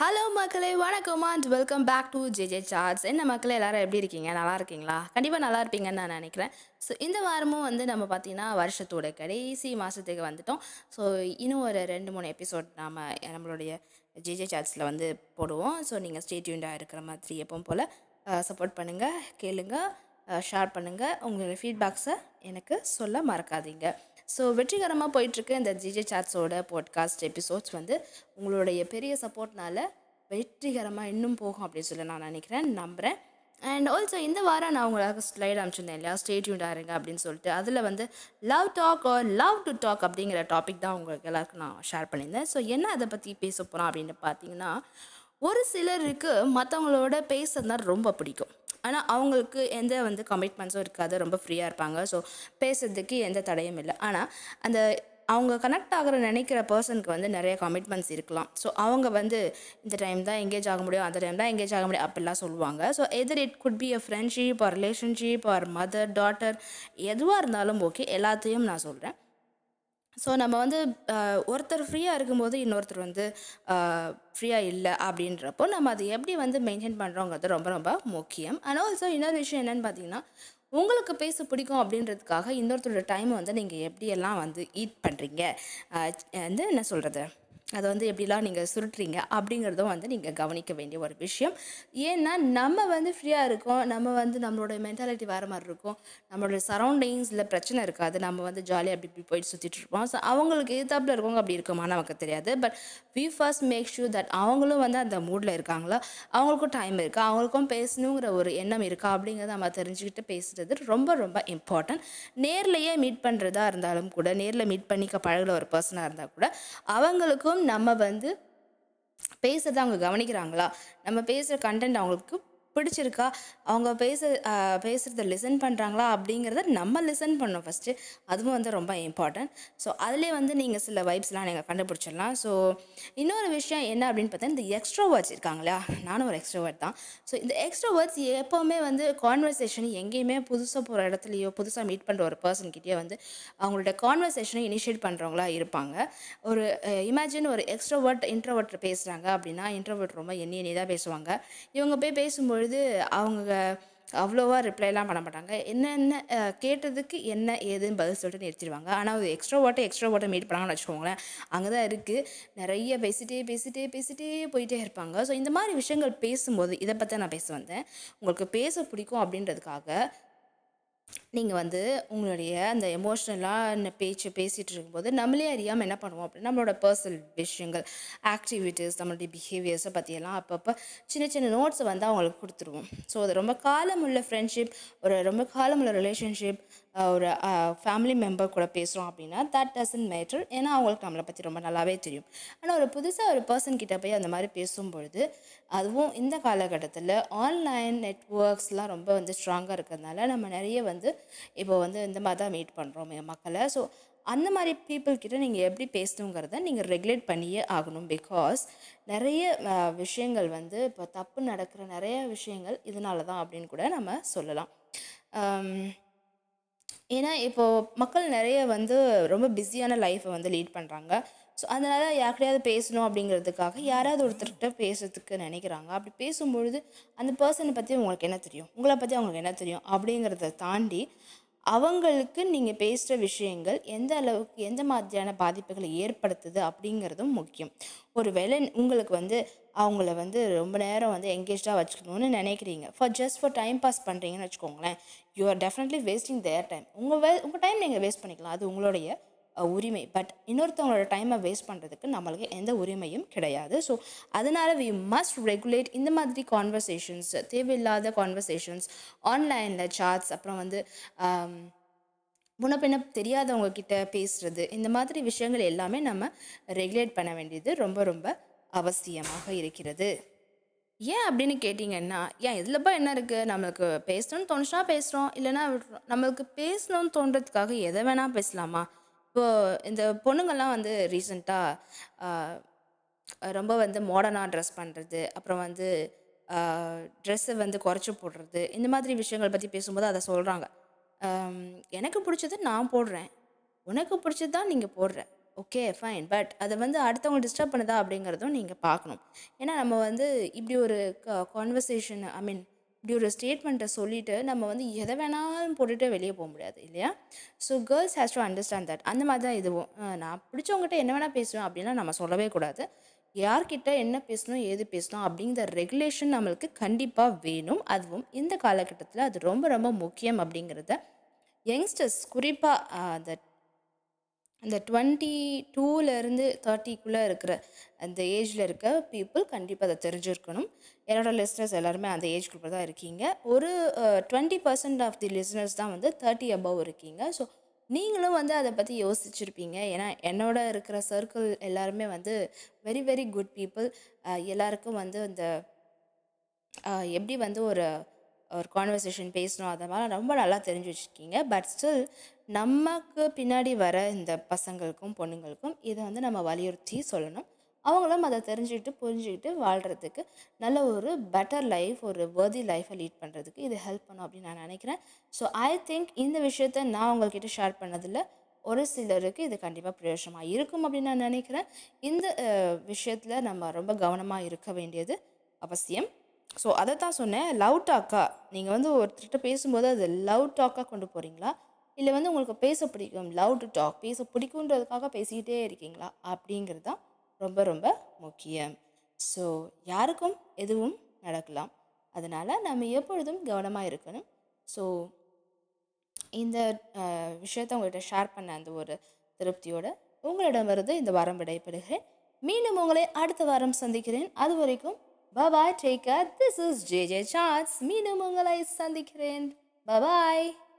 Hello மக்களே வணக்கம் and welcome back to JJ charts என்ன மக்களே எல்லாரும் எப்படி இருக்கீங்க? நல்லா இருக்கீங்களா? கண்டிப்பாக நல்லா இருப்பீங்கன்னு நான் நினைக்கிறேன். ஸோ இந்த வாரமும் வந்து நம்ம பார்த்தீங்கன்னா வருஷத்தோட கடைசி மாதத்துக்கு வந்துட்டோம். ஸோ இன்னும் ஒரு ரெண்டு மூணு எபிசோட் நாம் நம்மளுடைய ஜேஜே சார்ட்ஸில் வந்து போடுவோம். ஸோ நீங்கள் ஸ்டேட்யூண்டாக இருக்கிற மாதிரி எப்பவும் போல் சப்போர்ட் பண்ணுங்கள் கேளுங்க ஷேர் பண்ணுங்கள் உங்களுடைய ஃபீட்பேக்ஸை எனக்கு சொல்ல மறக்காதீங்க. ஸோ வெற்றிகரமாக போயிட்டுருக்கு இந்த ஜிஜே சாட்ஸோட பாட்காஸ்ட் எபிசோட்ஸ் வந்து. உங்களுடைய பெரிய சப்போர்ட்னால வெற்றிகரமாக இன்னும் போகும் அப்படின்னு சொல்லி நான் நினைக்கிறேன் நம்புகிறேன் அண்ட் ஆல்சோ இந்த வாரம் நான் உங்களுக்கு ஸ்லைட் அனுப்பிச்சிருந்தேன் இல்லையா? ஸ்டேட்யூண்டாக இருங்க அப்படின்னு சொல்லிட்டு. அதில் வந்து love talk or love to talk அப்படிங்கிற டாபிக் தான் உங்களுக்கு எல்லாருக்கும் நான் ஷேர் பண்ணியிருந்தேன். ஸோ என்ன அதை பற்றி பேச போகிறோம் அப்படின்னு பார்த்தீங்கன்னா ஒரு சிலருக்கு மற்றவங்களோட பேசுறதுனா ரொம்ப பிடிக்கும். ஆனால் அவங்களுக்கு எந்த வந்து கமிட்மெண்ட்ஸும் இருக்காது. ரொம்ப ஃப்ரீயாக இருப்பாங்க. ஸோ பேசுறதுக்கு எந்த தடையும் இல்லை. ஆனால் அந்த அவங்க கனெக்ட் ஆகிற நினைக்கிற பர்சனுக்கு வந்து நிறைய கமிட்மெண்ட்ஸ் இருக்கலாம். ஸோ அவங்க வந்து இந்த டைம் தான் எங்கேஜ் ஆக முடியும். அந்த டைம் தான் எங்கேஜ் ஆக முடியும். அப்படிலாம் சொல்லுவாங்க. So either it could be a friendship or relationship or mother daughter எதுவாக இருந்தாலும் ஓகே எல்லாத்தையும் நான் சொல்கிறேன் ஸோ நம்ம வந்து ஒருத்தர் ஃப்ரீயாக இருக்கும்போது இன்னொருத்தர் வந்து ஃப்ரீயாக இல்லை அப்படின்றப்போ நம்ம அதை எப்படி வந்து மெயின்டைன் பண்ணுறோங்கிறது ரொம்ப ரொம்ப முக்கியம். அண்ட் ஆல்சோ இன்னொரு விஷயம் என்னென்னு பார்த்தீங்கன்னா உங்களுக்கு பேச பிடிக்கும் அப்படின்றதுக்காக இன்னொருத்தரோட டைமை வந்து நீங்கள் எப்படியெல்லாம் வந்து ஈட் பண்ணுறீங்க வந்து என்ன சொல்கிறது அதை வந்து எப்படிலாம் நீங்கள் சுருட்டுறீங்க அப்படிங்கிறதும் வந்து நீங்கள் கவனிக்க வேண்டிய ஒரு விஷயம். ஏன்னா நம்ம வந்து ஃப்ரீயாக இருக்கோம். நம்ம வந்து நம்மளோட மென்டாலிட்டி வேறு மாதிரி இருக்கும். நம்மளோட சரௌண்டிங்ஸில் பிரச்சனை இருக்காது. நம்ம வந்து ஜாலியாக அப்படி இப்படி போயிட்டு சுற்றிட்டு இருப்போம். ஸோ அவங்களுக்கு எதிர்த்தாப்புல இருக்கவங்க அப்படி இருக்குமா நமக்கு தெரியாது. But we first make sure that அவங்களும் வந்து அந்த மூடில் இருக்காங்களா? அவங்களுக்கும் டைம் இருக்கா? அவங்களுக்கும் பேசணுங்கிற ஒரு எண்ணம் இருக்கா? அப்படிங்கிறத நம்ம தெரிஞ்சுக்கிட்டு பேசுகிறது ரொம்ப ரொம்ப இம்பார்ட்டன்ட் நேர்லையே மீட் பண்ணுறதா இருந்தாலும் கூட நேரில் மீட் பண்ணிக்க பழகிற ஒரு பர்சனாக இருந்தால் கூட அவங்களுக்கும் நம்ம வந்து பேசுறதை அவங்க கவனிக்கிறாங்களா? நம்ம பேசுகிற கண்டென்ட் அவங்களுக்கு பிடிச்சிருக்கா? அவங்க பேச பேசுகிறத லிசன் பண்ணுறாங்களா அப்படிங்கிறத நம்ம லிசன் பண்ணோம் ஃபஸ்ட்டு அதுவும் வந்து ரொம்ப இம்பார்ட்டன்ட் ஸோ அதிலே வந்து நீங்கள் சில வைப்ஸ்லாம் நீங்கள் கண்டுபிடிச்சிடலாம். ஸோ இன்னொரு விஷயம் என்ன அப்படின்னு பார்த்தா இந்த எக்ஸ்ட்ரா வேர்ட்ஸ் இருக்காங்களா நானும் ஒரு எக்ஸ்ட்ரா வேர்ட் தான். ஸோ இந்த எக்ஸ்ட்ரா வேர்ட்ஸ் எப்போவுமே வந்து கான்வர்சேஷன் எங்கேயுமே புதுசாக போகிற இடத்துலையோ புதுசாக மீட் பண்ணுற ஒரு பர்சன்கிட்டயே வந்து அவங்களோட கான்வர்சேஷனை இனிஷியேட் பண்ணுறவங்களா இருப்பாங்க. ஒரு இமேஜின் ஒரு எக்ஸ்ட்ரா வேர்ட் இன்ட்ரோவர்ட் பேசுகிறாங்க அப்படின்னா இன்ட்ரோவர்ட் ரொம்ப எண்ணி எண்ணி தான் பேசுவாங்க. இவங்க போய் பேசும்போது பொழுது அவங்க அவ்வளோவா ரிப்ளைலாம் பண்ண மாட்டாங்க. என்னென்ன கேட்டதுக்கு என்ன ஏதுன்னு பதில் சொல்லிட்டு நிறுத்திடுவாங்க. ஆனால் ஒரு extrovert extrovert meet பண்ணாங்கன்னு வச்சுக்கோங்களேன் அங்கே தான் இருக்குது நிறைய பேசிட்டே பேசிட்டே பேசிட்டே போயிட்டே இருப்பாங்க. ஸோ இந்த மாதிரி விஷயங்கள் பேசும்போது இதை பற்றி நான் பேச வந்தேன். உங்களுக்கு பேச பிடிக்கும் அப்படின்றதுக்காக நீங்கள் வந்து உங்களுடைய அந்த எமோஷ்னலான பேச்சு பேசிகிட்டு இருக்கும்போது நம்மளே அறியாமல் என்ன பண்ணுவோம் அப்படின்னா நம்மளோட பர்சனல் விஷயங்கள் ஆக்டிவிட்டீஸ் நம்மளுடைய பிஹேவியர்ஸை பற்றியெல்லாம் அப்பப்போ சின்ன சின்ன நோட்ஸை வந்து அவங்களுக்கு கொடுத்துருவோம். ஸோ அது ரொம்ப காலமுள்ள ஃப்ரெண்ட்ஷிப் ஒரு ரொம்ப காலமுள்ள ரிலேஷன்ஷிப் ஒரு ஃபேமிலி மெம்பர் கூட பேசுகிறோம் அப்படின்னா தட் டசன்ட் மேட்டர் ஏன்னா அவங்களுக்கு நம்மளை பற்றி ரொம்ப நல்லாவே தெரியும். ஆனால் ஒரு புதுசாக ஒரு பர்சன் கிட்ட போய் அந்த மாதிரி பேசும்பொழுது அதுவும் இந்த காலகட்டத்தில் ஆன்லைன் நெட்ஒர்க்ஸ்லாம் ரொம்ப வந்து ஸ்ட்ராங்காக இருக்கிறதுனால நம்ம நிறைய வந்து இப்போ வந்து இந்த மாதிரி தான் மீட் பண்ணுறோம் மக்களை. ஸோ அந்த மாதிரி பீப்புள்கிட்ட நீங்கள் எப்படி பேசணுங்கிறத நீங்கள் ரெகுலேட் பண்ணியே ஆகணும். பிகாஸ் நிறைய விஷயங்கள் வந்து இப்போ தப்பு நடக்கிற நிறைய விஷயங்கள் இதனால தான் அப்படின்னு கூட நம்ம சொல்லலாம். ஏன்னா இப்போது மக்கள் நிறைய வந்து ரொம்ப பிஸியான லைஃப்பை வந்து லீட் பண்ணுறாங்க ஸோ அதனால் யார்கிட்டயாவது பேசணும் அப்படிங்கிறதுக்காக யாராவது ஒருத்தர்கிட்ட பேசுறதுக்கு நினைக்கிறாங்க. அப்படி பேசும்பொழுது அந்த பர்சனை பற்றி உங்களுக்கு என்ன தெரியும்? உங்களை பற்றி அவங்களுக்கு என்ன தெரியும்? அப்படிங்கிறத தாண்டி அவங்களுக்கு நீங்கள் பேசுகிற விஷயங்கள் எந்த அளவுக்கு எந்த மாதிரியான பாதிப்புகளை ஏற்படுத்துது அப்படிங்கிறதும் முக்கியம். ஒரு வேலை உங்களுக்கு வந்து அவங்கள வந்து ரொம்ப நேரம் வந்து எங்கேஜாக வச்சுக்கணும்னு நினைக்கிறீங்க. For just for time pass பண்ணுறீங்கன்னு வச்சுக்கோங்களேன். You are definitely wasting their time உங்கள் வே உங்கள் டைம் நீங்கள் வேஸ்ட் பண்ணிக்கலாம். அது உங்களுடைய உரிமை. பட் இன்னொருத்தவங்களோட டைமை வேஸ்ட் பண்ணுறதுக்கு நம்மளுக்கு எந்த உரிமையும் கிடையாது. ஸோ அதனால் வி மஸ்ட் ரெகுலேட் இந்த மாதிரி கான்வர்சேஷன்ஸ் தேவையில்லாத கான்வர்சேஷன்ஸ் ஆன்லைனில் சாட்ஸ் அப்புறம் வந்து முன்ன பின்ன தெரியாதவங்க கிட்ட பேசுறது இந்த மாதிரி விஷயங்கள் எல்லாமே நம்ம ரெகுலேட் பண்ண வேண்டியது ரொம்ப ரொம்ப அவசியமாக இருக்கிறது. ஏன் அப்படின்னு கேட்டிங்கன்னா ஏன் இதில்ப்பா என்ன இருக்குது நம்மளுக்கு பேசணும்னு தோணுச்சுனா பேசுகிறோம் இல்லைன்னா நம்மளுக்கு பேசணும்னு தோன்றதுக்காக எதை வேணால் பேசலாமா? இப்போ இந்த பொண்ணுங்கள்லாம் வந்து ரீசண்டாக ரொம்ப வந்து மாடர்னாக ட்ரெஸ் பண்ணுறது அப்புறம் வந்து ட்ரெஸ்ஸை வந்து குறைச்சி போடுறது இந்த மாதிரி விஷயங்கள் பற்றி பேசும்போது அதை சொல்கிறாங்க எனக்கு பிடிச்சது நான் போடுறேன். உனக்கு பிடிச்சது தான் நீங்கள் போடுற. ஓகே ஃபைன் பட் அதை வந்து அடுத்தவங்க டிஸ்டர்ப் பண்ணுதா அப்படிங்கிறதும் நீங்கள் பார்க்கணும். ஏன்னா நம்ம வந்து இப்படி ஒரு கான்வர்சேஷன் ஐ மீன் இப்படி ஒரு ஸ்டேட்மெண்ட்டை சொல்லிவிட்டு நம்ம வந்து எதை வேணாலும் போட்டுட்டு வெளியே போக முடியாது இல்லையா? So girls has to understand that அந்த மாதிரி தான் இதுவும் நான் பிடிச்சவங்ககிட்ட என்ன வேணால் பேசுவேன் அப்படின்னா நம்ம சொல்லவே கூடாது. யார்கிட்ட என்ன பேசணும் ஏது பேசணும் அப்படிங்கிற ரெகுலேஷன் நம்மளுக்கு கண்டிப்பாக வேணும். அதுவும் இந்த காலகட்டத்தில் அது ரொம்ப ரொம்ப முக்கியம் அப்படிங்கிறத யங்ஸ்டர்ஸ் குறிப்பாக அந்த அந்த டுவெண்ட்டி டூலேருந்து தேர்ட்டிக்குள்ளே இருக்கிற அந்த ஏஜில் இருக்க பீப்புள் கண்டிப்பாக அதை தெரிஞ்சிருக்கணும். என்னோட லிஸ்னர்ஸ் எல்லாருமே அந்த ஏஜ் குரூப்பில் தான் இருக்கீங்க. ஒரு twenty percent of the listeners தான் வந்து தேர்ட்டி அபவ் இருக்கீங்க. ஸோ நீங்களும் வந்து அதை பற்றி யோசிச்சிருப்பீங்க. ஏன்னா என்னோட இருக்கிற சர்க்கிள் எல்லாருமே வந்து வெரி வெரி குட் பீப்புள் எல்லாருக்கும் வந்து அந்த எப்படி வந்து ஒரு ஒரு கான்வர்சேஷன் பேசணும் அதை மாதிரி ரொம்ப நல்லா தெரிஞ்சு வச்சுருக்கீங்க. பட் ஸ்டில் நமக்கு பின்னாடி வர இந்த பசங்களுக்கும் பொண்ணுங்களுக்கும் இதை வந்து நம்ம வலியுறுத்தி சொல்லணும். அவங்களும் அதை தெரிஞ்சுக்கிட்டு புரிஞ்சுக்கிட்டு வாழ்கிறதுக்கு நல்ல ஒரு பெட்டர் லைஃப் ஒரு வேர்தி லைஃப்பை லீட் பண்ணுறதுக்கு இது ஹெல்ப் பண்ணும் அப்படின்னு நான் நினைக்கிறேன். ஸோ ஐ திங்க் இந்த விஷயத்த நான் உங்கள்கிட்ட ஷேர் பண்ணதில் ஒரு சிலருக்கு இது கண்டிப்பாக பிரயோஜனமாக இருக்கும் அப்படின்னு நான் நினைக்கிறேன். இந்த விஷயத்தில் நம்ம ரொம்ப கவனமாக இருக்க வேண்டியது அவசியம். ஸோ அதை தான் சொன்னேன். லவ் டாக்கா நீங்கள் வந்து ஒருத்தர்கிட்ட பேசும்போது அது லவ் டாக்காக கொண்டு போகிறீங்களா இல்லை வந்து உங்களுக்கு பேச பிடிக்கும் லவ் டு டாக் பேச பிடிக்குன்றதுக்காக பேசிக்கிட்டே இருக்கீங்களா? அப்படிங்கிறது தான் ரொம்ப ரொம்ப முக்கியம். ஸோ யாருக்கும் எதுவும் நடக்கலாம். அதனால் நம்ம எப்பொழுதும் கவனமாக இருக்கணும். ஸோ இந்த விஷயத்த விஷயத்தை உங்கள்கிட்ட ஷேர் பண்ண அந்த ஒரு திருப்தியோட உங்களிடமிருந்து இந்த வாரம் விடைபெறுகிறேன். மீண்டும் உங்களை அடுத்த வாரம் சந்திக்கிறேன். அது வரைக்கும் Bye bye. Take care. This is JJ Charts. Meenu Mangala is Sandhikiren. Bye bye.